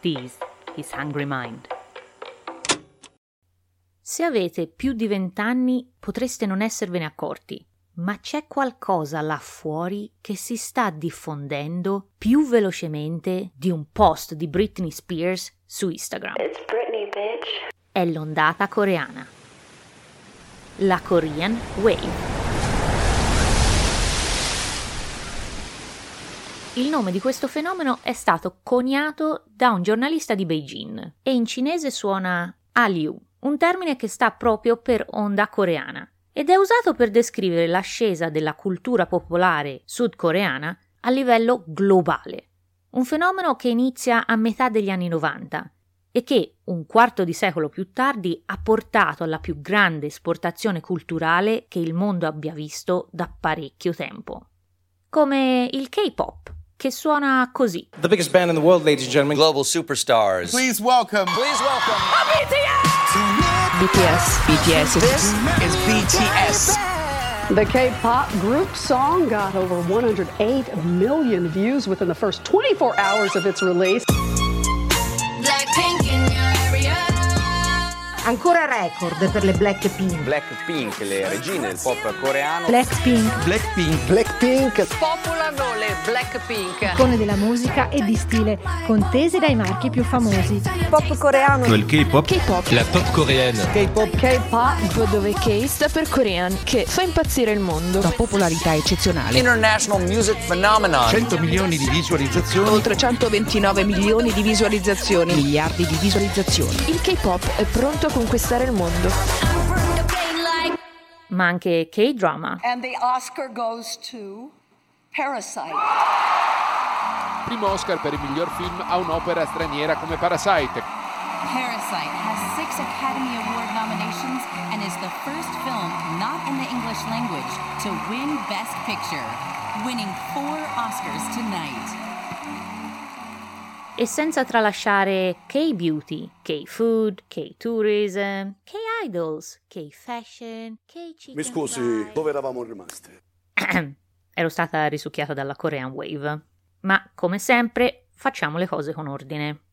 This is Hungry Mind. Se avete più di vent'anni potreste non esservene accorti, ma c'è qualcosa là fuori che si sta diffondendo più velocemente di un post di Britney Spears su Instagram. Britney, È l'ondata coreana. La Korean Wave. Il nome di questo fenomeno è stato coniato da un giornalista di Beijing e in cinese suona Hallyu, un termine che sta proprio per onda coreana ed è usato per descrivere l'ascesa della cultura popolare sudcoreana a livello globale. Un fenomeno che inizia a metà degli anni 90 e che, un quarto di secolo più tardi, ha portato alla più grande esportazione culturale che il mondo abbia visto da parecchio tempo. Come il K-pop, che suona così. The biggest band in the world, ladies and gentlemen. Global superstars. Please welcome. Please welcome. Oh, BTS. BTS. This is BTS. The K-pop group song got over 108 million views within the first 24 hours of its release. Ancora record per le Blackpink. Blackpink, le regine del pop coreano. Blackpink. Blackpink. Blackpink. Popolano le Blackpink. Icone della musica e di stile, contese dai marchi più famosi. Pop coreano. Il K-pop. K-pop. La pop coréenne. K-pop. K-pop. Dove K sta per Korean, che fa impazzire il mondo. La popolarità eccezionale. International music phenomenon. 100 milioni di visualizzazioni. Oltre 129 milioni di visualizzazioni. Miliardi di visualizzazioni. Il K-pop è pronto conquistare il mondo. Ma anche K-drama. And the Oscar goes to Parasite. Primo Oscar per il miglior film a un'opera straniera come Parasite. Parasite has six Academy Award nominations and is the first film not in the English language to win Best Picture, winning four Oscars tonight. E senza tralasciare K-beauty, K-food, K-tourism, K-idols, K-fashion, K-chicken Mi scusi, fry. dove eravamo rimaste? Ero stata risucchiata dalla Korean Wave. Ma, come sempre, facciamo le cose con ordine.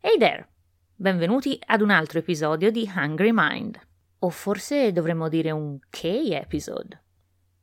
Hey there! Benvenuti ad un altro episodio di Hungry Mind. O forse dovremmo dire un K-episode.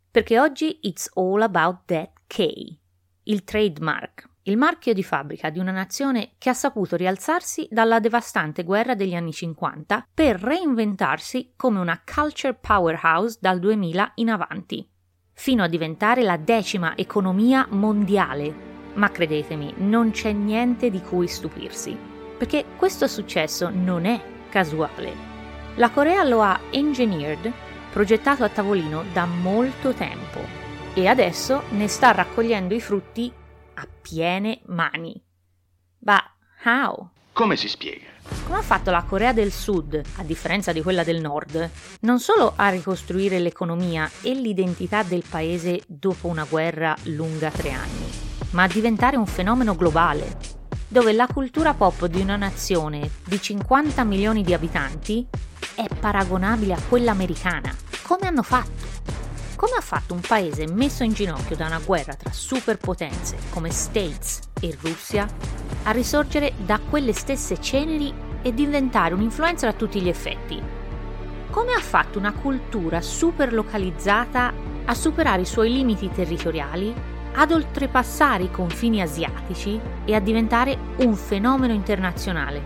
Perché oggi it's all about that K, il trademark, il marchio di fabbrica di una nazione che ha saputo rialzarsi dalla devastante guerra degli anni 50 per reinventarsi come una culture powerhouse dal 2000 in avanti, fino a diventare la decima economia mondiale. Ma credetemi, non c'è niente di cui stupirsi, perché questo successo non è casuale. La Corea lo ha engineered, progettato a tavolino da molto tempo e adesso ne sta raccogliendo i frutti a piene mani. But how? Come si spiega? Come ha fatto la Corea del Sud, a differenza di quella del Nord, non solo a ricostruire l'economia e l'identità del paese dopo una guerra lunga tre anni, ma a diventare un fenomeno globale, dove la cultura pop di una nazione di 50 milioni di abitanti è paragonabile a quella americana. Come hanno fatto? Come ha fatto un paese messo in ginocchio da una guerra tra superpotenze come States e Russia a risorgere da quelle stesse ceneri e diventare un'influenza a tutti gli effetti? Come ha fatto una cultura super localizzata a superare i suoi limiti territoriali, ad oltrepassare i confini asiatici e a diventare un fenomeno internazionale?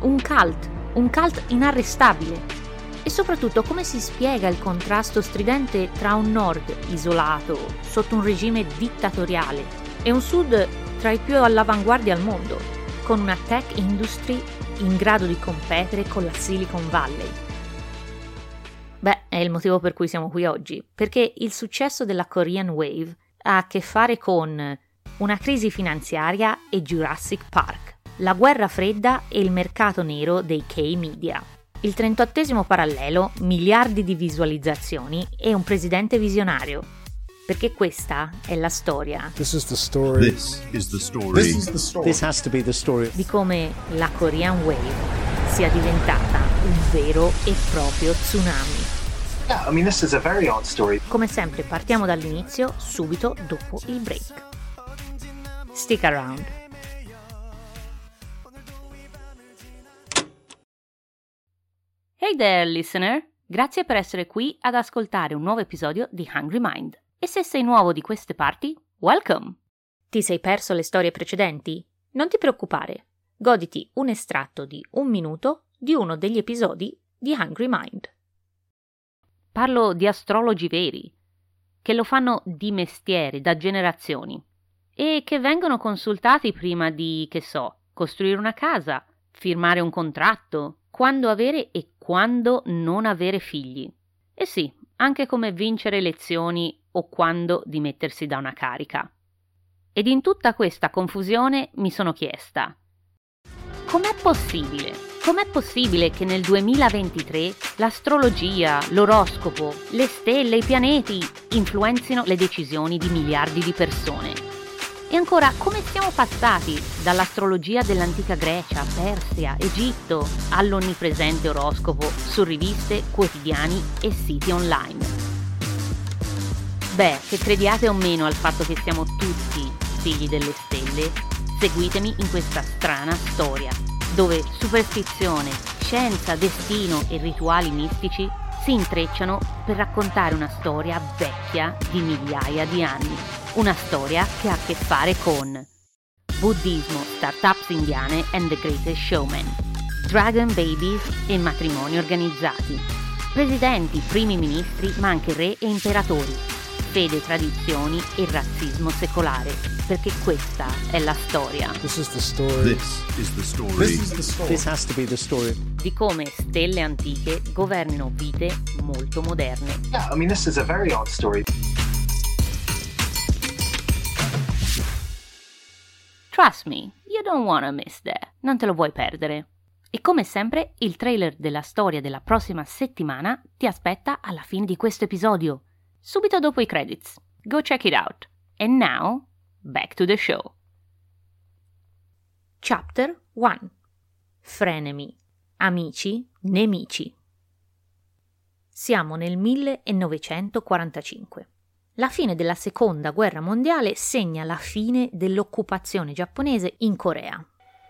Un cult, un cult inarrestabile e soprattutto come si spiega il contrasto stridente tra un nord isolato, sotto un regime dittatoriale, e un sud tra i più all'avanguardia al mondo, con una tech industry in grado di competere con la Silicon Valley. Beh, è il motivo per cui siamo qui oggi, perché il successo della Korean Wave ha a che fare con una crisi finanziaria e Jurassic Park, la guerra fredda e il mercato nero dei K-media. Il 38 parallelo, miliardi di visualizzazioni e un presidente visionario. Perché questa è la storia This is the story. This is the story. This is the story. This has to be the story. di come la Korean Wave sia diventata un vero e proprio tsunami. Yeah, I mean, this is a very odd story. Come sempre partiamo dall'inizio, subito dopo il break. Stick around. Hey there, listener! Grazie per essere qui ad ascoltare un nuovo episodio di Hungry Mind. E se sei nuovo di queste parti, welcome! Ti sei perso le storie precedenti? Non ti preoccupare, goditi un estratto di un minuto di uno degli episodi di Hungry Mind. Parlo di astrologi veri, che lo fanno di mestiere da generazioni e che vengono consultati prima di, che so, costruire una casa, firmare un contratto, quando avere e quando non avere figli. E sì, anche come vincere elezioni o quando dimettersi da una carica. Ed in tutta questa confusione mi sono chiesta, com'è possibile? Com'è possibile che nel 2023 l'astrologia, l'oroscopo, le stelle, i pianeti influenzino le decisioni di miliardi di persone? E ancora, come siamo passati dall'astrologia dell'antica Grecia, Persia, Egitto all'onnipresente oroscopo su riviste, quotidiani e siti online? Beh, che crediate o meno al fatto che siamo tutti figli delle stelle, seguitemi in questa strana storia, dove superstizione, scienza, destino e rituali mistici si intrecciano per raccontare una storia vecchia di migliaia di anni. Una storia che ha a che fare con buddismo, startups indiane and the greatest showman, dragon babies e matrimoni organizzati, presidenti, primi ministri ma anche re e imperatori, fede, tradizioni e razzismo secolare, perché questa è la storia. This is the story. This is the story. This is the story. This has to be the story. Di come stelle antiche governino vite molto moderne. Yeah, I mean, Trust me, you don't wanna miss that. Non te lo vuoi perdere. E come sempre, il trailer della storia della prossima settimana ti aspetta alla fine di questo episodio, subito dopo i credits. Go check it out. And now, back to the show. Chapter 1 Frenemy. Amici, nemici. Siamo nel 1945. La fine della seconda guerra mondiale segna la fine dell'occupazione giapponese in Corea.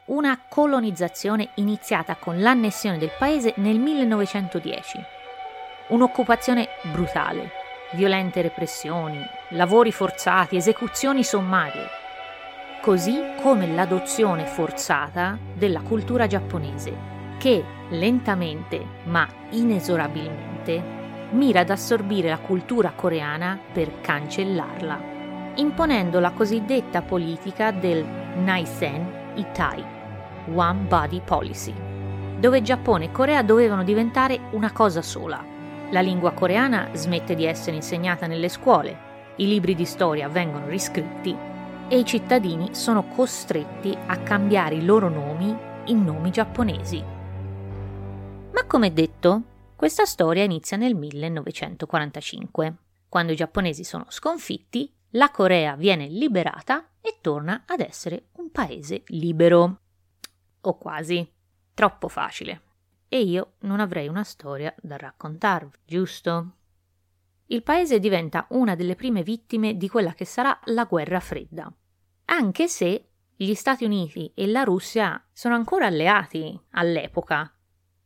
Una colonizzazione iniziata con l'annessione del paese nel 1910. Un'occupazione brutale, violente repressioni, lavori forzati, esecuzioni sommarie, così come l'adozione forzata della cultura giapponese, che lentamente ma inesorabilmente mira ad assorbire la cultura coreana per cancellarla, imponendo la cosiddetta politica del Naisen Itai, One Body Policy, dove Giappone e Corea dovevano diventare una cosa sola. La lingua coreana smette di essere insegnata nelle scuole, i libri di storia vengono riscritti e i cittadini sono costretti a cambiare i loro nomi in nomi giapponesi. Ma come detto, questa storia inizia nel 1945. Quando i giapponesi sono sconfitti, la Corea viene liberata e torna ad essere un paese libero. O quasi. Troppo facile. E io non avrei una storia da raccontarvi, giusto? Il paese diventa una delle prime vittime di quella che sarà la guerra fredda. Anche se gli Stati Uniti e la Russia sono ancora alleati all'epoca,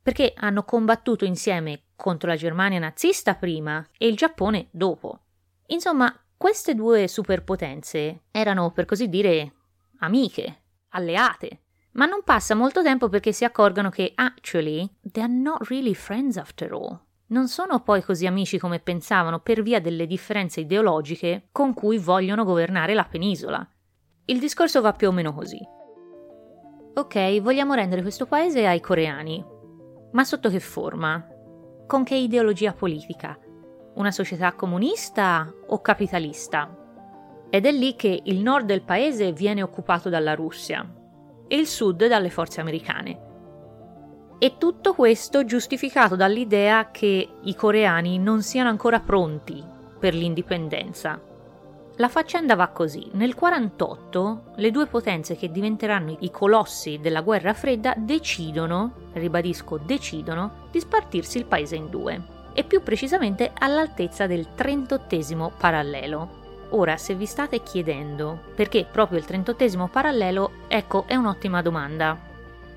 perché hanno combattuto insieme contro la Germania nazista prima e il Giappone dopo. Insomma, queste due superpotenze erano, per così dire, amiche, alleate. Ma non passa molto tempo perché si accorgono che, actually, they're not really friends after all. Non sono poi così amici come pensavano per via delle differenze ideologiche con cui vogliono governare la penisola. Il discorso va più o meno così. Ok, vogliamo rendere questo paese ai coreani, ma sotto che forma? Con che ideologia politica? Una società comunista o capitalista? Ed è lì che il nord del paese viene occupato dalla Russia e il sud dalle forze americane. E tutto questo giustificato dall'idea che i coreani non siano ancora pronti per l'indipendenza. La faccenda va così. Nel 1948 le due potenze che diventeranno i colossi della guerra fredda decidono, ribadisco decidono, di spartirsi il paese in due, e più precisamente all'altezza del 38 parallelo. Ora, se vi state chiedendo perché proprio il 38 parallelo, ecco, è un'ottima domanda.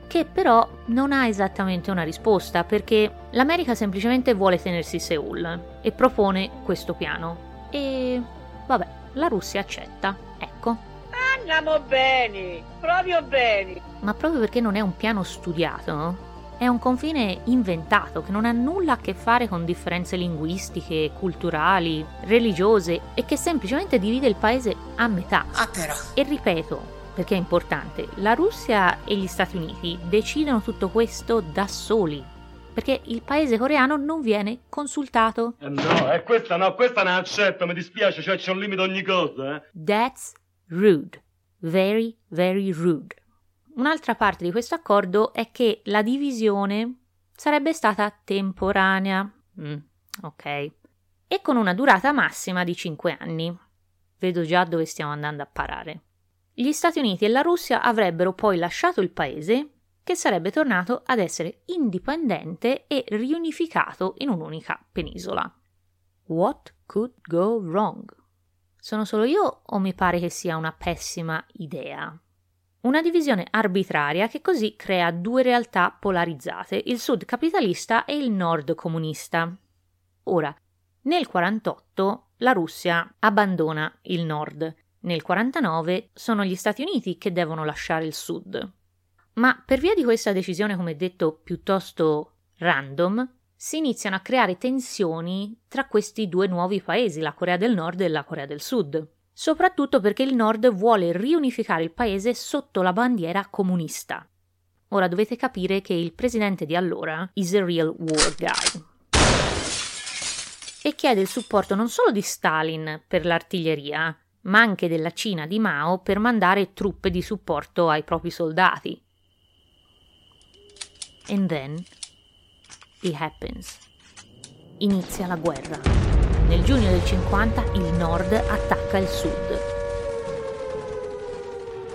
che però non ha esattamente una risposta perché l'America semplicemente vuole tenersi Seoul e propone questo piano. E vabbè, la Russia accetta. Ecco. Andiamo bene, proprio bene. Ma proprio perché non è un piano studiato, è un confine inventato che non ha nulla a che fare con differenze linguistiche, culturali, religiose e che semplicemente divide il paese a metà. Ah però. E ripeto, perché è importante, la Russia e gli Stati Uniti decidono tutto questo da soli. Perché il paese coreano non viene consultato. Eh no, e questa no, questa non accetto, mi dispiace, cioè c'è un limite ogni cosa, eh. That's rude. Very, very rude. Un'altra parte di questo accordo è che la divisione sarebbe stata temporanea. Mm, ok. E con una durata massima di 5 anni. Vedo già dove stiamo andando a parare. Gli Stati Uniti e la Russia avrebbero poi lasciato il paese, che sarebbe tornato ad essere indipendente e riunificato in un'unica penisola. What could go wrong? Sono solo io o mi pare che sia una pessima idea? Una divisione arbitraria che così crea due realtà polarizzate, il sud capitalista e il nord comunista. Ora, nel 48 la Russia abbandona il nord, nel 49 sono gli Stati Uniti che devono lasciare il sud. Ma per via di questa decisione, come detto, piuttosto random, si iniziano a creare tensioni tra questi due nuovi paesi, la Corea del Nord e la Corea del Sud, soprattutto perché il Nord vuole riunificare il paese sotto la bandiera comunista. Ora dovete capire che il presidente di allora is a real war guy. E chiede il supporto non solo di Stalin per l'artiglieria, ma anche della Cina di Mao per mandare truppe di supporto ai propri soldati. And then it happens. Inizia la guerra. Nel giugno del 50 il nord attacca il sud,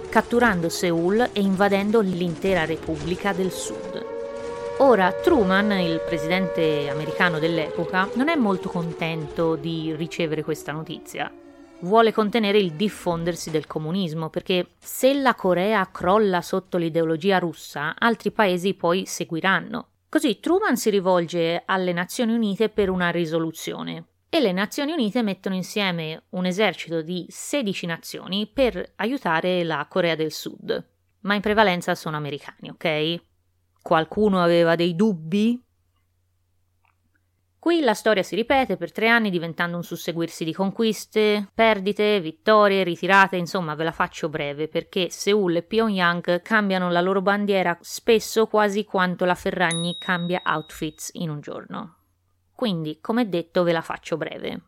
catturando Seoul e invadendo l'intera Repubblica del Sud. Ora, Truman, il presidente americano dell'epoca, non è molto contento di ricevere questa notizia. Vuole contenere il diffondersi del comunismo, perché se la Corea crolla sotto l'ideologia russa, altri paesi poi seguiranno. Così Truman si rivolge alle Nazioni Unite per una risoluzione e le Nazioni Unite mettono insieme un esercito di 16 nazioni per aiutare la Corea del Sud. Ma in prevalenza sono americani, ok? Qualcuno aveva dei dubbi? Qui la storia si ripete per tre anni diventando un susseguirsi di conquiste, perdite, vittorie, ritirate, insomma ve la faccio breve perché Seoul e Pyongyang cambiano la loro bandiera spesso quasi quanto la Ferragni cambia outfits in un giorno. Quindi, come detto, ve la faccio breve.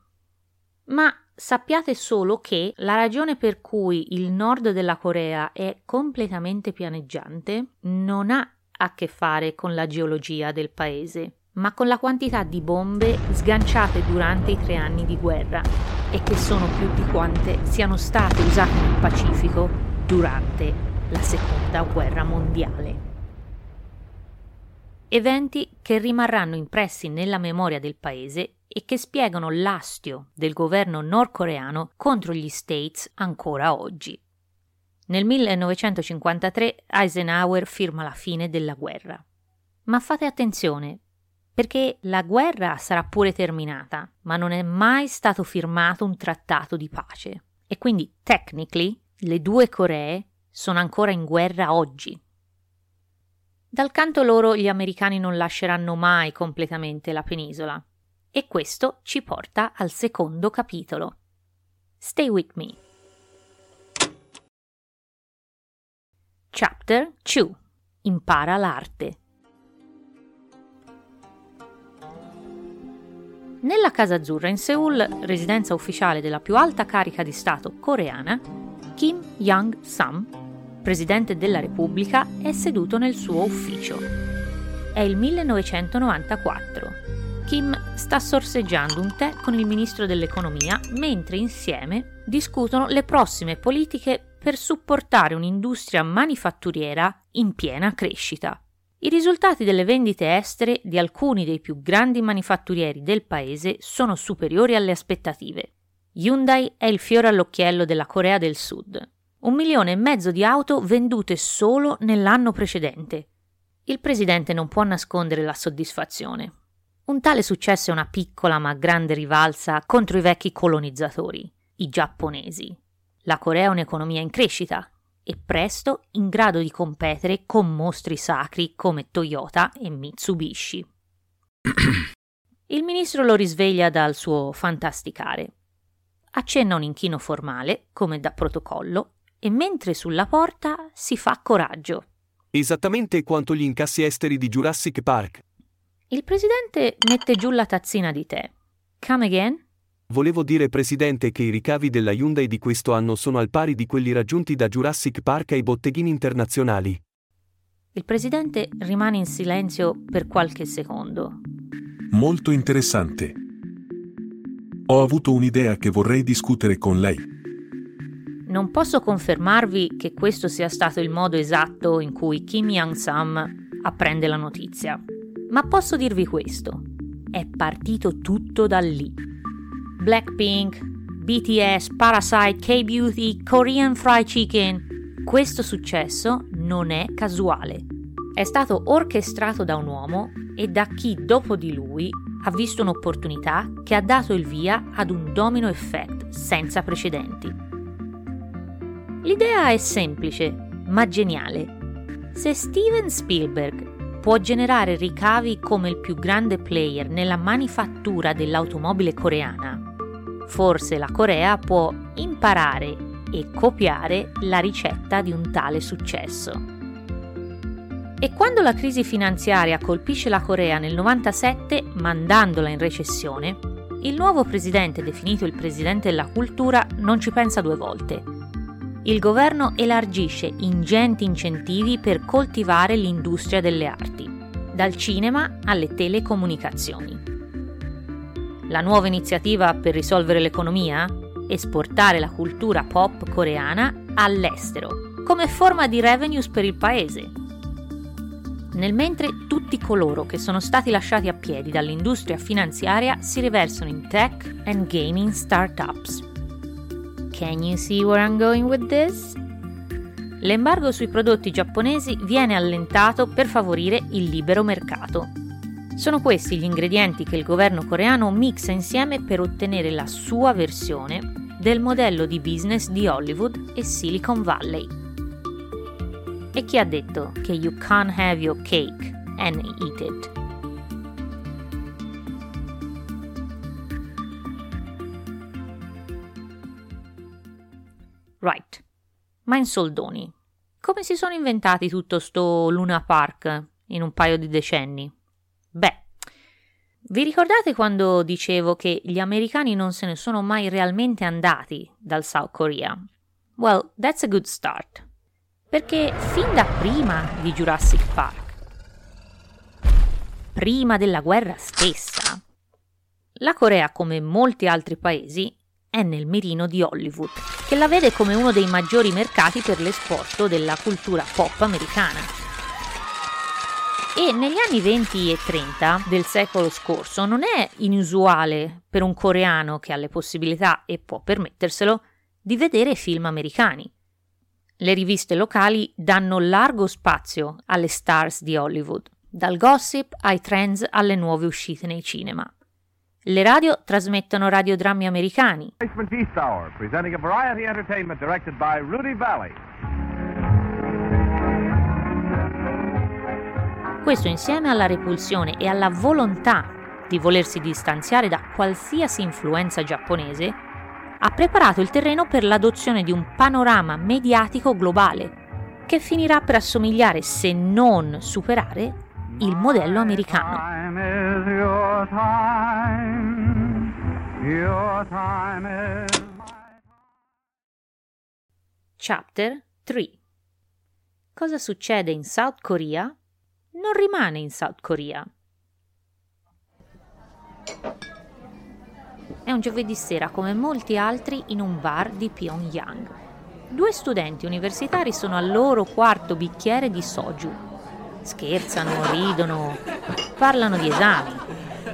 Ma sappiate solo che la ragione per cui il nord della Corea è completamente pianeggiante non ha a che fare con la geologia del paese, ma con la quantità di bombe sganciate durante i tre anni di guerra e che sono più di quante siano state usate nel Pacifico durante la seconda guerra mondiale. Eventi che rimarranno impressi nella memoria del paese e che spiegano l'astio del governo nordcoreano contro gli States ancora oggi. Nel 1953 Eisenhower firma la fine della guerra. Ma fate attenzione, perché la guerra sarà pure terminata, ma non è mai stato firmato un trattato di pace. E quindi, technically, le due Coree sono ancora in guerra oggi. Dal canto loro gli americani non lasceranno mai completamente la penisola. E questo ci porta al secondo capitolo. Stay with me. Chapter 2 Impara l'arte. Nella Casa Azzurra in Seoul, residenza ufficiale della più alta carica di Stato coreana, Kim Young-sam, presidente della Repubblica, è seduto nel suo ufficio. È il 1994. Kim sta sorseggiando un tè con il ministro dell'economia mentre insieme discutono le prossime politiche per supportare un'industria manifatturiera in piena crescita. I risultati delle vendite estere di alcuni dei più grandi manifatturieri del paese sono superiori alle aspettative. Hyundai è il fiore all'occhiello della Corea del Sud. Un milione e mezzo di auto vendute solo nell'anno precedente. Il presidente non può nascondere la soddisfazione. Un tale successo è una piccola ma grande rivalsa contro i vecchi colonizzatori, i giapponesi. La Corea è un'economia in crescita e presto in grado di competere con mostri sacri come Toyota e Mitsubishi. Il ministro lo risveglia dal suo fantasticare. Accenna un inchino formale, come da protocollo, e mentre sulla porta si fa coraggio. Esattamente quanto gli incassi esteri di Jurassic Park. Il presidente mette giù la tazzina di tè. Come again? Volevo dire, Presidente, che i ricavi della Hyundai di questo anno sono al pari di quelli raggiunti da Jurassic Park ai botteghini internazionali. Il presidente rimane in silenzio per qualche secondo. Molto interessante. Ho avuto un'idea che vorrei discutere con lei. Non posso confermarvi che questo sia stato il modo esatto in cui Kim Young-sam apprende la notizia, ma posso dirvi questo. È partito tutto da lì. Blackpink, BTS, Parasite, K-Beauty, Korean Fried Chicken. Questo successo non è casuale. È stato orchestrato da un uomo e da chi dopo di lui ha visto un'opportunità che ha dato il via ad un domino effect senza precedenti. L'idea è semplice, ma geniale. Se Steven Spielberg può generare ricavi come il più grande player nella manifattura dell'automobile coreana, forse la Corea può imparare e copiare la ricetta di un tale successo. E quando la crisi finanziaria colpisce la Corea nel 97, mandandola in recessione, il nuovo presidente, definito il presidente della cultura, non ci pensa due volte. Il governo elargisce ingenti incentivi per coltivare l'industria delle arti, dal cinema alle telecomunicazioni. La nuova iniziativa per risolvere l'economia? Esportare la cultura pop coreana all'estero, come forma di revenues per il paese. Nel mentre tutti coloro che sono stati lasciati a piedi dall'industria finanziaria si riversano in tech and gaming startups. Can you see where I'm going with this? L'embargo sui prodotti giapponesi viene allentato per favorire il libero mercato. Sono questi gli ingredienti che il governo coreano mixa insieme per ottenere la sua versione del modello di business di Hollywood e Silicon Valley. E chi ha detto che you can't have your cake and eat it? Right. Ma in soldoni, come si sono inventati tutto sto Luna Park in un paio di decenni? Beh, vi ricordate quando dicevo che gli americani non se ne sono mai realmente andati dal South Korea? Well, that's a good start. Perché fin da prima di Jurassic Park, prima della guerra stessa, la Corea, come molti altri paesi, è nel mirino di Hollywood, che la vede come uno dei maggiori mercati per l'esporto della cultura pop americana. E negli anni 20 e 30 del secolo scorso non è inusuale per un coreano che ha le possibilità e può permetterselo di vedere film americani. Le riviste locali danno largo spazio alle stars di Hollywood, dal gossip ai trends alle nuove uscite nei cinema. Le radio trasmettono radiodrammi americani. Questo insieme alla repulsione e alla volontà di volersi distanziare da qualsiasi influenza giapponese ha preparato il terreno per l'adozione di un panorama mediatico globale che finirà per assomigliare, se non superare, il modello americano. Chapter 3 Cosa succede in South Korea? Non rimane in South Korea. È un giovedì sera come molti altri in un bar di Pyongyang. Due studenti universitari sono al loro quarto bicchiere di soju. Scherzano, ridono, parlano di esami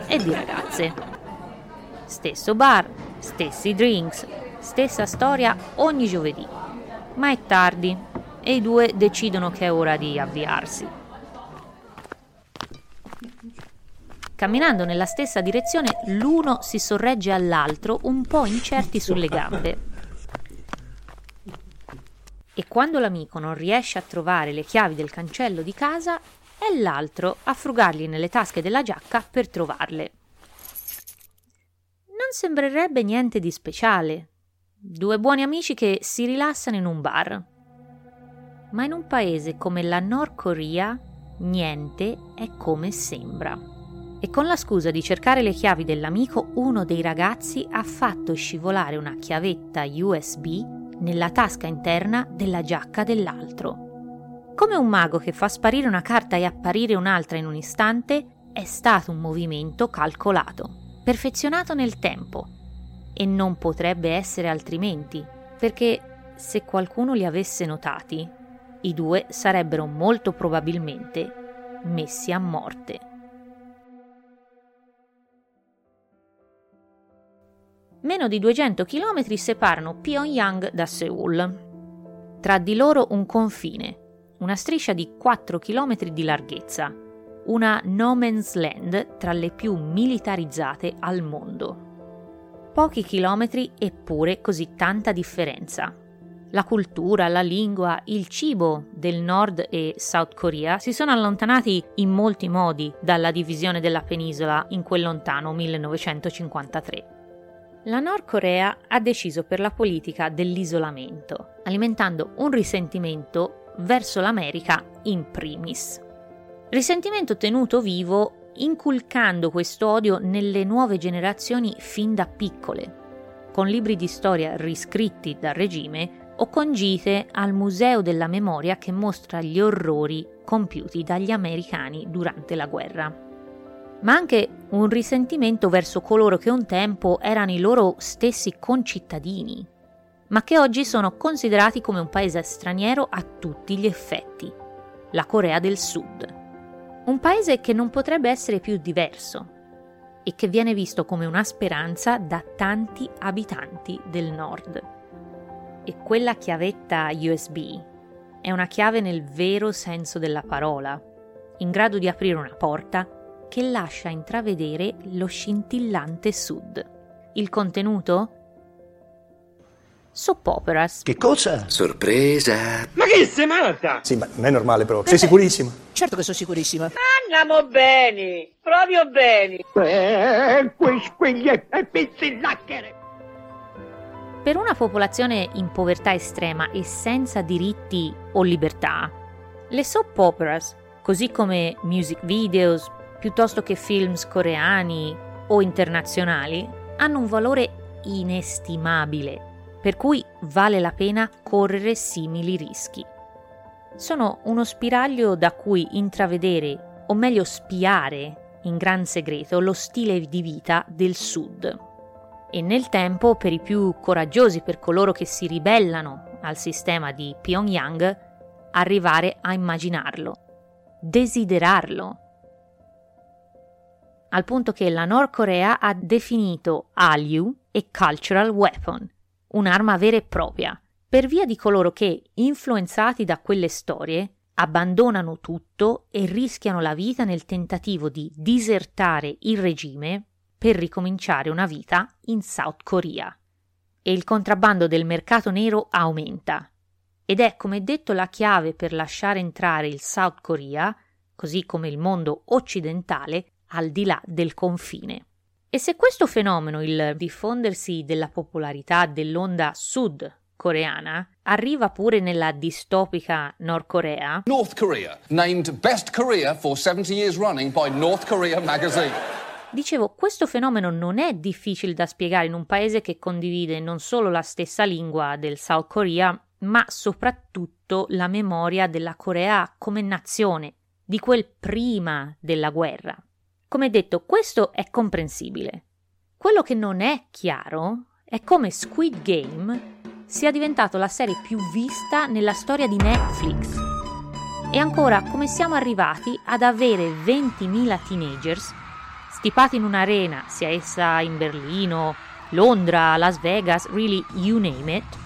e di ragazze. Stesso bar, stessi drinks, stessa storia ogni giovedì. Ma è tardi e i due decidono che è ora di avviarsi. Camminando nella stessa direzione, l'uno si sorregge all'altro, un po' incerti sulle gambe. E quando l'amico non riesce a trovare le chiavi del cancello di casa, è l'altro a frugargli nelle tasche della giacca per trovarle. Non sembrerebbe niente di speciale. Due buoni amici che si rilassano in un bar. Ma in un paese come la Nord Corea, niente è come sembra. E con la scusa di cercare le chiavi dell'amico, uno dei ragazzi ha fatto scivolare una chiavetta USB nella tasca interna della giacca dell'altro. Come un mago che fa sparire una carta e apparire un'altra in un istante, è stato un movimento calcolato, perfezionato nel tempo. E non potrebbe essere altrimenti, perché se qualcuno li avesse notati, i due sarebbero molto probabilmente messi a morte. Meno di 200 km separano Pyongyang da Seoul. Tra di loro un confine, una striscia di 4 km di larghezza, una no man's land tra le più militarizzate al mondo. Pochi chilometri eppure così tanta differenza. La cultura, la lingua, il cibo del Nord e South Korea si sono allontanati in molti modi dalla divisione della penisola in quel lontano 1953. La Nord Corea ha deciso per la politica dell'isolamento, alimentando un risentimento verso l'America in primis. Risentimento tenuto vivo inculcando questo odio nelle nuove generazioni fin da piccole, con libri di storia riscritti dal regime o con gite al Museo della Memoria che mostra gli orrori compiuti dagli americani durante la guerra. Ma anche un risentimento verso coloro che un tempo erano i loro stessi concittadini, ma che oggi sono considerati come un paese straniero a tutti gli effetti, la Corea del Sud. Un paese che non potrebbe essere più diverso e che viene visto come una speranza da tanti abitanti del nord. E quella chiavetta USB è una chiave nel vero senso della parola, in grado di aprire una porta che lascia intravedere lo scintillante sud. Il contenuto? soap operas. Che cosa? Sorpresa. Ma che sei matta? Sì, ma non è normale però. Sei sicurissima? Certo che sono sicurissima. Andiamo bene, proprio bene. Eh, pizzillachere. Per una popolazione in povertà estrema e senza diritti o libertà, le soap operas, così come music videos, piuttosto che films coreani o internazionali, hanno un valore inestimabile per cui vale la pena correre simili rischi. Sono uno spiraglio da cui intravedere, o meglio spiare, in gran segreto lo stile di vita del Sud. E nel tempo, per i più coraggiosi, per coloro che si ribellano al sistema di Pyongyang, arrivare a immaginarlo, desiderarlo. Al punto che la Nord Corea ha definito Hallyu e cultural weapon, un'arma vera e propria, per via di coloro che, influenzati da quelle storie, abbandonano tutto e rischiano la vita nel tentativo di disertare il regime per ricominciare una vita in South Korea. E il contrabbando del mercato nero aumenta. Ed è, come detto, la chiave per lasciare entrare il South Korea, così come il mondo occidentale, al di là del confine. E se questo fenomeno, il diffondersi della popolarità dell'onda sud coreana, arriva pure nella distopica Nord Corea. North Korea, named Best Korea for 70 years running by North Korea Magazine. Dicevo, questo fenomeno non è difficile da spiegare in un paese che condivide non solo la stessa lingua del South Korea, ma soprattutto la memoria della Corea come nazione, di quel prima della guerra. Come detto, questo è comprensibile. Quello che non è chiaro è come Squid Game sia diventato la serie più vista nella storia di Netflix. E ancora, come siamo arrivati ad avere 20.000 teenagers stipati in un'arena, sia essa in Berlino, Londra, Las Vegas, really you name it,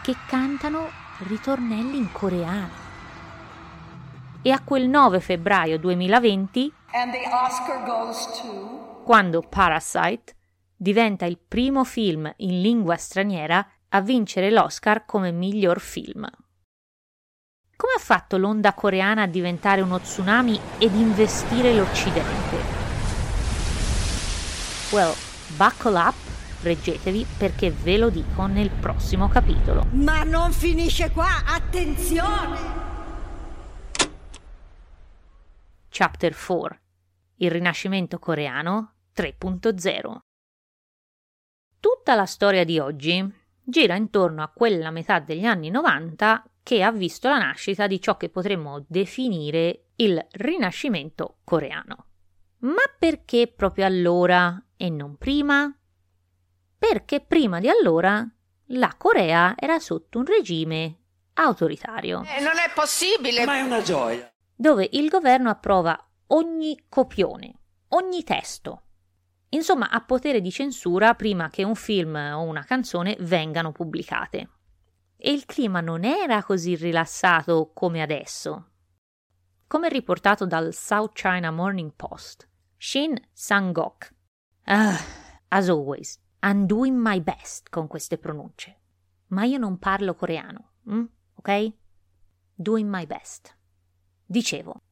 che cantano ritornelli in coreano. E a quel 9 febbraio 2020 And the Oscar goes to quando Parasite diventa il primo film in lingua straniera a vincere l'Oscar come miglior film. Come ha fatto l'onda coreana a diventare uno tsunami ed investire l'Occidente? Well, buckle up, reggetevi perché ve lo dico nel prossimo capitolo. Ma non finisce qua, attenzione! Chapter 4 Il rinascimento coreano 3.0 Tutta la storia di oggi gira intorno a quella metà degli anni 90 che ha visto la nascita di ciò che potremmo definire il rinascimento coreano. Ma perché proprio allora e non prima? Perché prima di allora la Corea era sotto un regime autoritario. Eh, non è possibile! Ma è una gioia! Dove il governo approva ogni copione, ogni testo. Insomma, ha potere di censura prima che un film o una canzone vengano pubblicate. E il clima non era così rilassato come adesso. Come riportato dal South China Morning Post, Shin Sang-ok. Ah, as always, I'm doing my best con queste pronunce. Ma io non parlo coreano, mm? ok? Doing my best. Dicevo,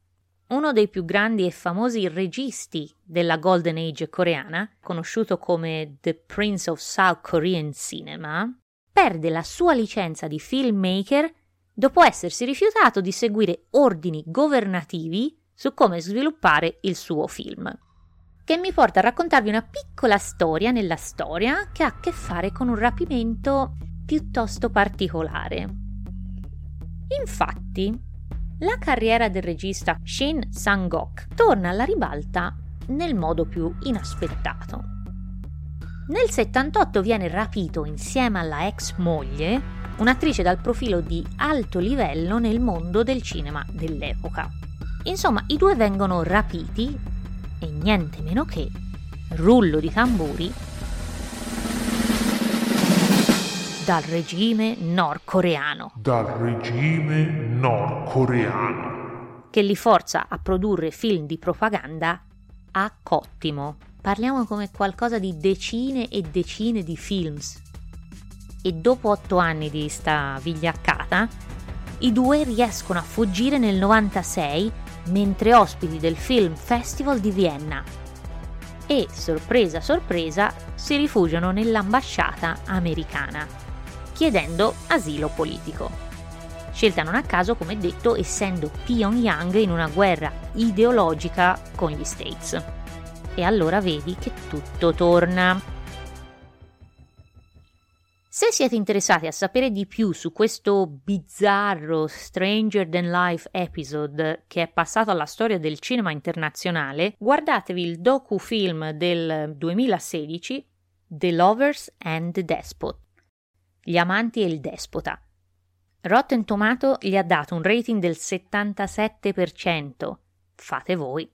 uno dei più grandi e famosi registi della Golden Age coreana, conosciuto come The Prince of South Korean Cinema, perde la sua licenza di filmmaker dopo essersi rifiutato di seguire ordini governativi su come sviluppare il suo film. Che mi porta a raccontarvi una piccola storia nella storia che ha a che fare con un rapimento piuttosto particolare. Infatti, la carriera del regista Shin Sang-ok torna alla ribalta nel modo più inaspettato. Nel 78 viene rapito insieme alla ex moglie, un'attrice dal profilo di alto livello nel mondo del cinema dell'epoca. Insomma, i due vengono rapiti e niente meno che rullo di tamburi dal regime nordcoreano. Dal regime nordcoreano. Che li forza a produrre film di propaganda a cottimo. Parliamo come qualcosa di decine e decine di films. E dopo otto anni di sta vigliaccata, i due riescono a fuggire nel 96 mentre ospiti del Film Festival di Vienna. E, sorpresa sorpresa, si rifugiano nell'ambasciata americana chiedendo asilo politico. Scelta non a caso, come detto, essendo Pyongyang in una guerra ideologica con gli States. E allora vedi che tutto torna. Se siete interessati a sapere di più su questo bizzarro Stranger Than Life episode che è passato alla storia del cinema internazionale, guardatevi il docufilm del 2016 The Lovers and the Despot gli amanti e il despota. Rotten Tomato gli ha dato un rating del 77%. Fate voi.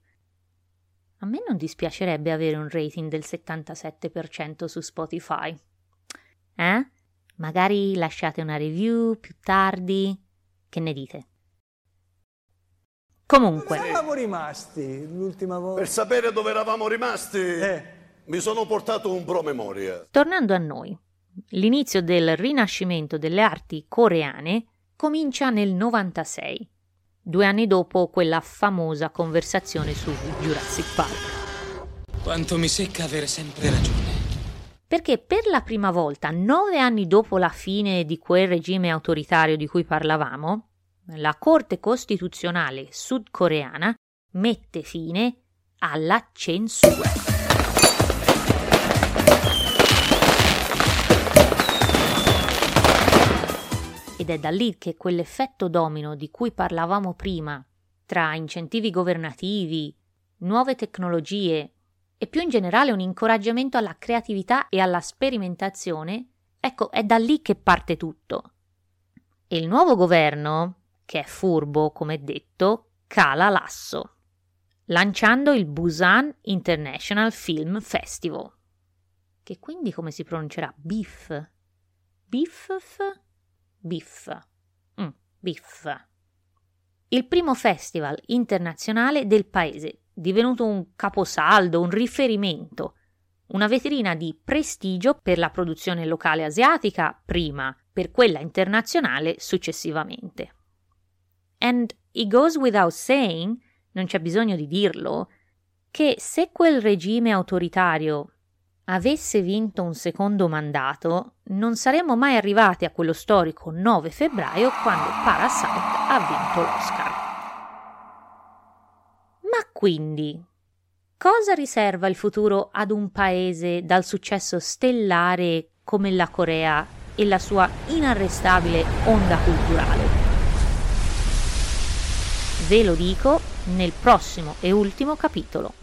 A me non dispiacerebbe avere un rating del 77% su Spotify. Eh? Magari lasciate una review più tardi. Che ne dite? Comunque. Dove eravamo rimasti l'ultima volta? Per sapere dove eravamo rimasti, eh. mi sono portato un promemoria. Tornando a noi, L'inizio del rinascimento delle arti coreane comincia nel 96, due anni dopo quella famosa conversazione su Jurassic Park. Quanto mi secca avere sempre ragione. Perché per la prima volta, nove anni dopo la fine di quel regime autoritario di cui parlavamo, la Corte Costituzionale sudcoreana mette fine alla censura. Ed è da lì che quell'effetto domino di cui parlavamo prima, tra incentivi governativi, nuove tecnologie e più in generale un incoraggiamento alla creatività e alla sperimentazione, ecco, è da lì che parte tutto. E il nuovo governo, che è furbo, come detto, cala l'asso, lanciando il Busan International Film Festival, che quindi come si pronuncerà? BIF? BIF? Biff. Mm, biff. Il primo festival internazionale del paese, divenuto un caposaldo, un riferimento, una vetrina di prestigio per la produzione locale asiatica prima, per quella internazionale successivamente. And it goes without saying, non c'è bisogno di dirlo, che se quel regime autoritario avesse vinto un secondo mandato, non saremmo mai arrivati a quello storico 9 febbraio quando Parasite ha vinto l'Oscar. Ma quindi, cosa riserva il futuro ad un paese dal successo stellare come la Corea e la sua inarrestabile onda culturale? Ve lo dico nel prossimo e ultimo capitolo.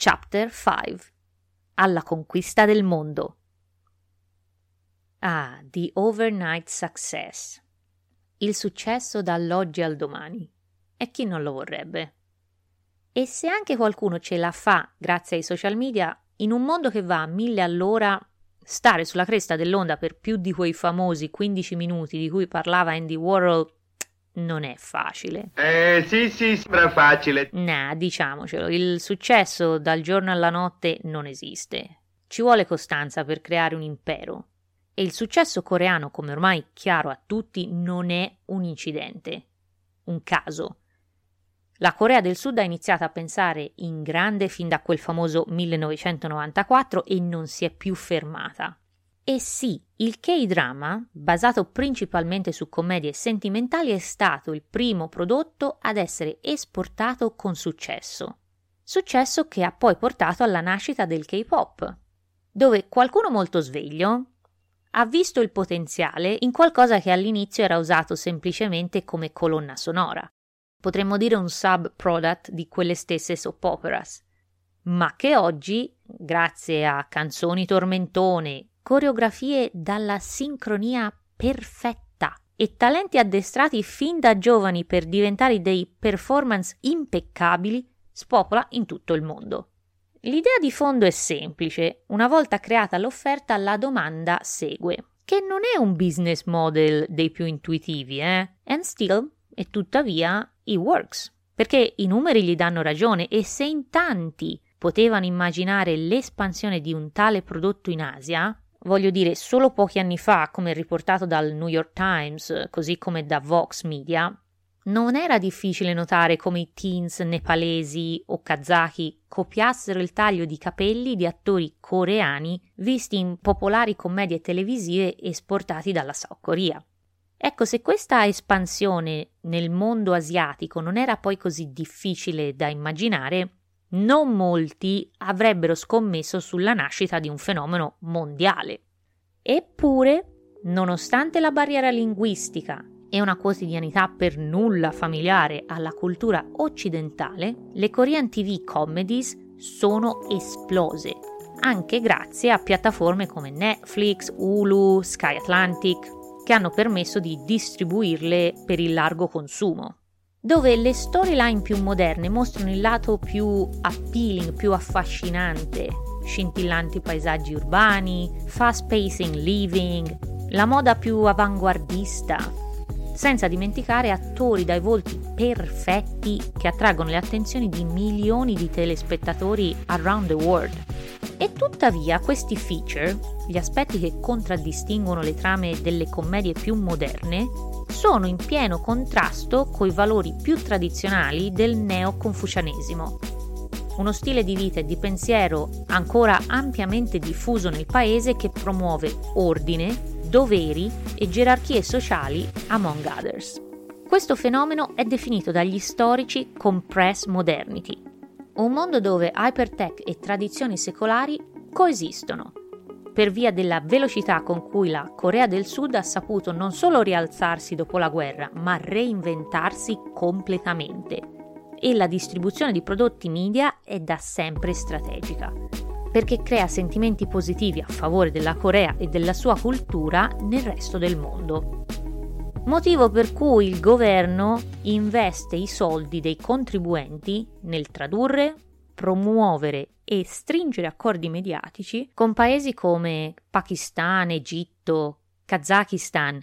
Chapter 5 Alla conquista del mondo. Ah, The Overnight Success. Il successo dall'oggi al domani. E chi non lo vorrebbe? E se anche qualcuno ce la fa grazie ai social media, in un mondo che va a mille all'ora, stare sulla cresta dell'onda per più di quei famosi 15 minuti di cui parlava Andy Warhol non è facile. Eh sì, sì, sembra facile. Nah, diciamocelo, il successo dal giorno alla notte non esiste. Ci vuole costanza per creare un impero. E il successo coreano, come ormai chiaro a tutti, non è un incidente, un caso. La Corea del Sud ha iniziato a pensare in grande fin da quel famoso 1994 e non si è più fermata. E sì, il K-drama, basato principalmente su commedie sentimentali, è stato il primo prodotto ad essere esportato con successo. Successo che ha poi portato alla nascita del K-pop, dove qualcuno molto sveglio ha visto il potenziale in qualcosa che all'inizio era usato semplicemente come colonna sonora. Potremmo dire un sub-product di quelle stesse soap operas, ma che oggi, grazie a canzoni tormentone, coreografie dalla sincronia perfetta e talenti addestrati fin da giovani per diventare dei performance impeccabili, spopola in tutto il mondo. L'idea di fondo è semplice, una volta creata l'offerta la domanda segue, che non è un business model dei più intuitivi, eh? And still, e tuttavia, it works, perché i numeri gli danno ragione e se in tanti potevano immaginare l'espansione di un tale prodotto in Asia, Voglio dire, solo pochi anni fa, come riportato dal New York Times, così come da Vox Media, non era difficile notare come i teens nepalesi o kazaki copiassero il taglio di capelli di attori coreani visti in popolari commedie televisive esportati dalla South Korea. Ecco, se questa espansione nel mondo asiatico non era poi così difficile da immaginare, non molti avrebbero scommesso sulla nascita di un fenomeno mondiale. Eppure, nonostante la barriera linguistica e una quotidianità per nulla familiare alla cultura occidentale, le Korean TV comedies sono esplose, anche grazie a piattaforme come Netflix, Hulu, Sky Atlantic, che hanno permesso di distribuirle per il largo consumo dove le storyline più moderne mostrano il lato più appealing, più affascinante, scintillanti paesaggi urbani, fast pacing living, la moda più avanguardista, senza dimenticare attori dai volti perfetti che attraggono le attenzioni di milioni di telespettatori around the world. E tuttavia questi feature, gli aspetti che contraddistinguono le trame delle commedie più moderne, sono in pieno contrasto coi valori più tradizionali del neo-confucianesimo. Uno stile di vita e di pensiero ancora ampiamente diffuso nel paese che promuove ordine, doveri e gerarchie sociali among others. Questo fenomeno è definito dagli storici compress modernity, un mondo dove hypertech e tradizioni secolari coesistono per via della velocità con cui la Corea del Sud ha saputo non solo rialzarsi dopo la guerra, ma reinventarsi completamente. E la distribuzione di prodotti media è da sempre strategica, perché crea sentimenti positivi a favore della Corea e della sua cultura nel resto del mondo. Motivo per cui il governo investe i soldi dei contribuenti nel tradurre, promuovere e stringere accordi mediatici con paesi come Pakistan, Egitto, Kazakistan,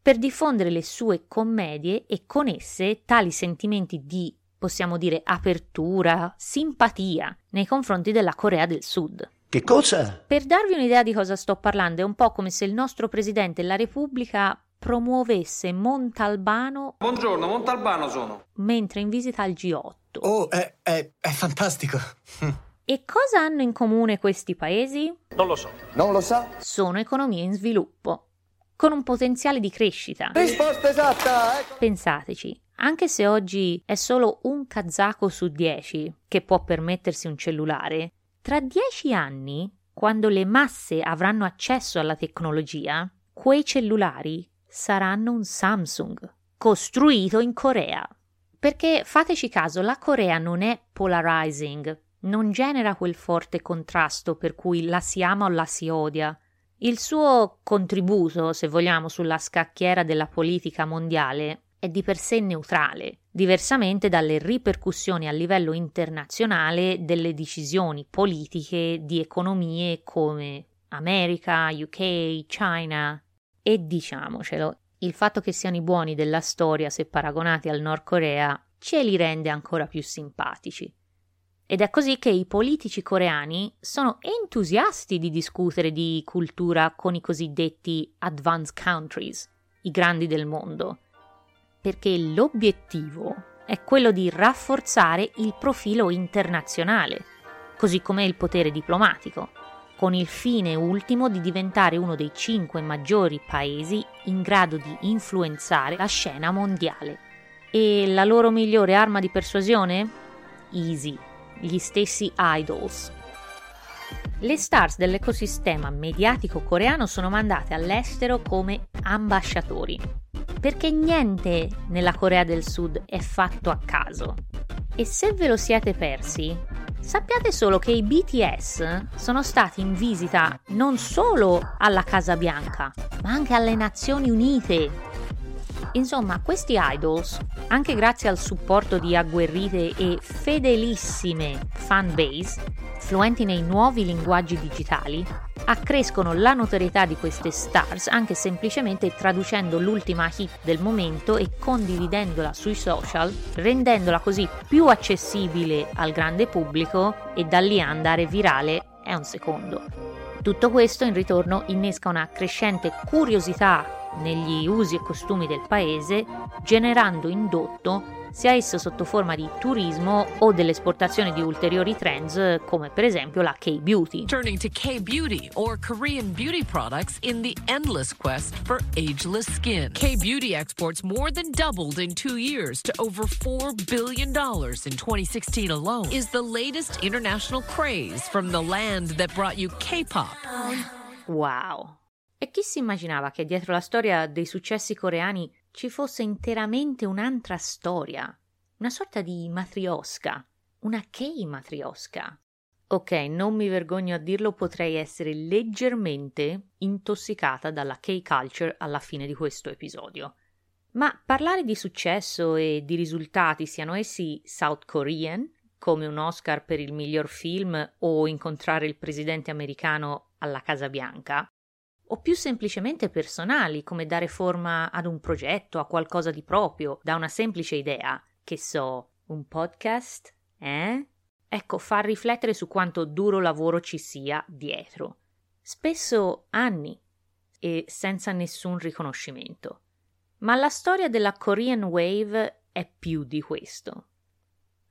per diffondere le sue commedie e con esse tali sentimenti di, possiamo dire, apertura, simpatia nei confronti della Corea del Sud. Che cosa? Per darvi un'idea di cosa sto parlando, è un po' come se il nostro presidente della Repubblica promuovesse Montalbano. Buongiorno, Montalbano sono. Mentre in visita al G8. Oh, è, è, è fantastico. E cosa hanno in comune questi paesi? Non lo so. Non lo sa? Sono economie in sviluppo, con un potenziale di crescita. Risposta esatta! Ecco. Pensateci, anche se oggi è solo un kazako su dieci che può permettersi un cellulare, tra dieci anni, quando le masse avranno accesso alla tecnologia, quei cellulari saranno un Samsung, costruito in Corea. Perché fateci caso, la Corea non è polarizing, non genera quel forte contrasto per cui la si ama o la si odia. Il suo contributo, se vogliamo, sulla scacchiera della politica mondiale è di per sé neutrale, diversamente dalle ripercussioni a livello internazionale delle decisioni politiche di economie come America, UK, China. E diciamocelo, il fatto che siano i buoni della storia se paragonati al Nord Corea ce li rende ancora più simpatici. Ed è così che i politici coreani sono entusiasti di discutere di cultura con i cosiddetti advanced countries, i grandi del mondo, perché l'obiettivo è quello di rafforzare il profilo internazionale, così come il potere diplomatico, con il fine ultimo di diventare uno dei cinque maggiori paesi in grado di influenzare la scena mondiale. E la loro migliore arma di persuasione? Easy gli stessi idols. Le stars dell'ecosistema mediatico coreano sono mandate all'estero come ambasciatori, perché niente nella Corea del Sud è fatto a caso. E se ve lo siete persi, sappiate solo che i BTS sono stati in visita non solo alla Casa Bianca, ma anche alle Nazioni Unite Insomma, questi idols, anche grazie al supporto di agguerrite e fedelissime fan base, fluenti nei nuovi linguaggi digitali, accrescono la notorietà di queste stars anche semplicemente traducendo l'ultima hit del momento e condividendola sui social, rendendola così più accessibile al grande pubblico e da lì andare virale è un secondo. Tutto questo in ritorno innesca una crescente curiosità negli usi e costumi del paese, generando indotto sia esso sotto forma di turismo o dell'esportazione di ulteriori trends come per esempio la K-beauty. Turning to K-beauty or Korean beauty products in the endless quest for ageless skin. K-beauty exports more than doubled in 2 years to over 4 billion dollars in 2016 alone. Is the latest international craze from the land that brought you K-pop. Wow. E chi si immaginava che dietro la storia dei successi coreani ci fosse interamente un'altra storia, una sorta di matriosca, una K-matriosca? Ok, non mi vergogno a dirlo, potrei essere leggermente intossicata dalla K-culture alla fine di questo episodio. Ma parlare di successo e di risultati, siano essi South Korean, come un Oscar per il miglior film o incontrare il presidente americano alla Casa Bianca, o più semplicemente personali, come dare forma ad un progetto, a qualcosa di proprio, da una semplice idea, che so, un podcast, eh? Ecco, far riflettere su quanto duro lavoro ci sia dietro. Spesso anni e senza nessun riconoscimento. Ma la storia della Korean Wave è più di questo.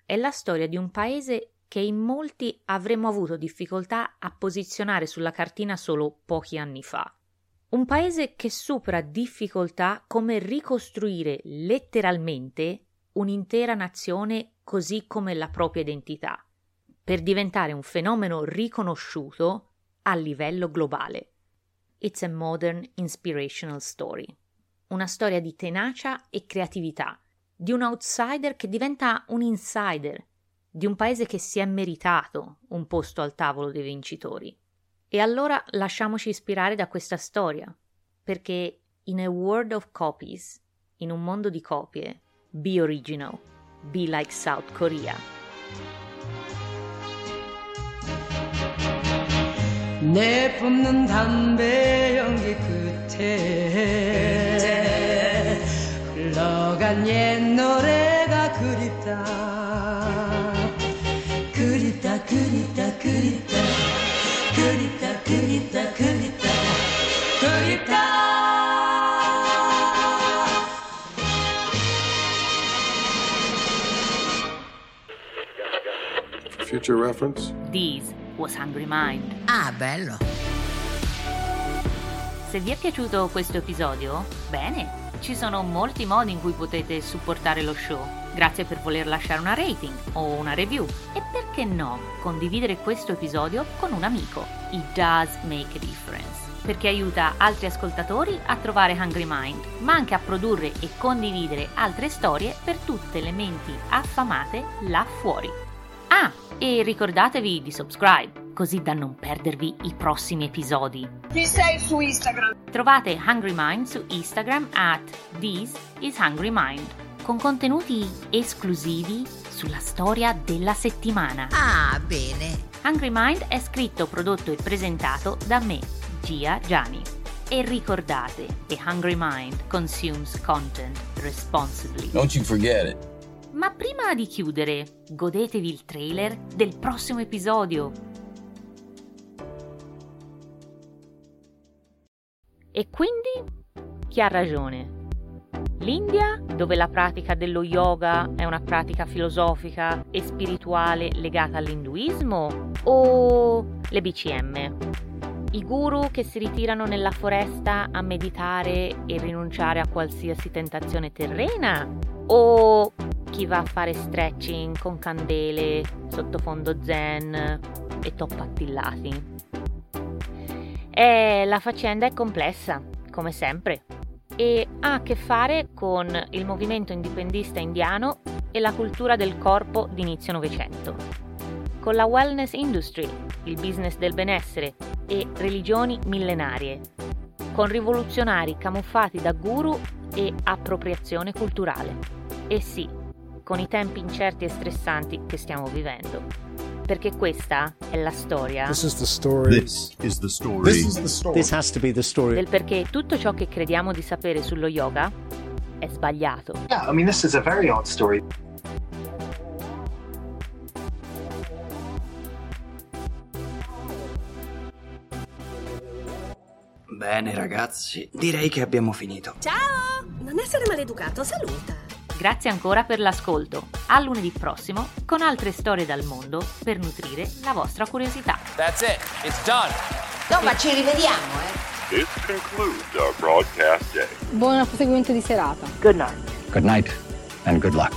È la storia di un paese che in molti avremmo avuto difficoltà a posizionare sulla cartina solo pochi anni fa. Un paese che supera difficoltà come ricostruire letteralmente un'intera nazione così come la propria identità, per diventare un fenomeno riconosciuto a livello globale. It's a modern inspirational story. Una storia di tenacia e creatività, di un outsider che diventa un insider, di un paese che si è meritato un posto al tavolo dei vincitori. E allora lasciamoci ispirare da questa storia, perché in a world of copies, in un mondo di copie, be original, be like South Korea. 내 뿜는 담배 연기 끝에 cagnendo rega curita curita Future reference? This was Hungry Mind. Ah, bello. Se vi è piaciuto questo episodio, bene, ci sono molti modi in cui potete supportare lo show. Grazie per voler lasciare una rating o una review e perché no, condividere questo episodio con un amico. It does make a difference perché aiuta altri ascoltatori a trovare Hungry Mind, ma anche a produrre e condividere altre storie per tutte le menti affamate là fuori. Ah, e ricordatevi di subscribe, così da non perdervi i prossimi episodi. Chi sei su Instagram? Trovate Hungry Mind su Instagram at This is Hungry Mind, con contenuti esclusivi sulla storia della settimana. Ah, bene. Hungry Mind è scritto, prodotto e presentato da me, Gia Gianni. E ricordate che Hungry Mind consumes content responsibly. Don't you forget it. Ma prima di chiudere, godetevi il trailer del prossimo episodio. E quindi chi ha ragione? L'India, dove la pratica dello yoga è una pratica filosofica e spirituale legata all'induismo? O le BCM? I guru che si ritirano nella foresta a meditare e rinunciare a qualsiasi tentazione terrena? O chi va a fare stretching con candele, sottofondo zen e top attillati? E la faccenda è complessa, come sempre, e ha a che fare con il movimento indipendista indiano e la cultura del corpo d'inizio Novecento, con la wellness industry, il business del benessere e religioni millenarie, con rivoluzionari camuffati da guru e appropriazione culturale. E sì, con i tempi incerti e stressanti che stiamo vivendo. Perché questa è la storia. This is the story. This is the story. This is the story. This has to be the story. Del perché tutto ciò che crediamo di sapere sullo yoga è sbagliato. Yeah, I mean, this is a very odd story. Bene ragazzi, direi che abbiamo finito. Ciao! Non essere maleducato, saluta. Grazie ancora per l'ascolto. A lunedì prossimo con altre storie dal mondo per nutrire la vostra curiosità. That's it. It's done. No, ma ci rivediamo, eh. This concludes our broadcast day. Buon proseguimento di serata. Good night. Good night and good luck.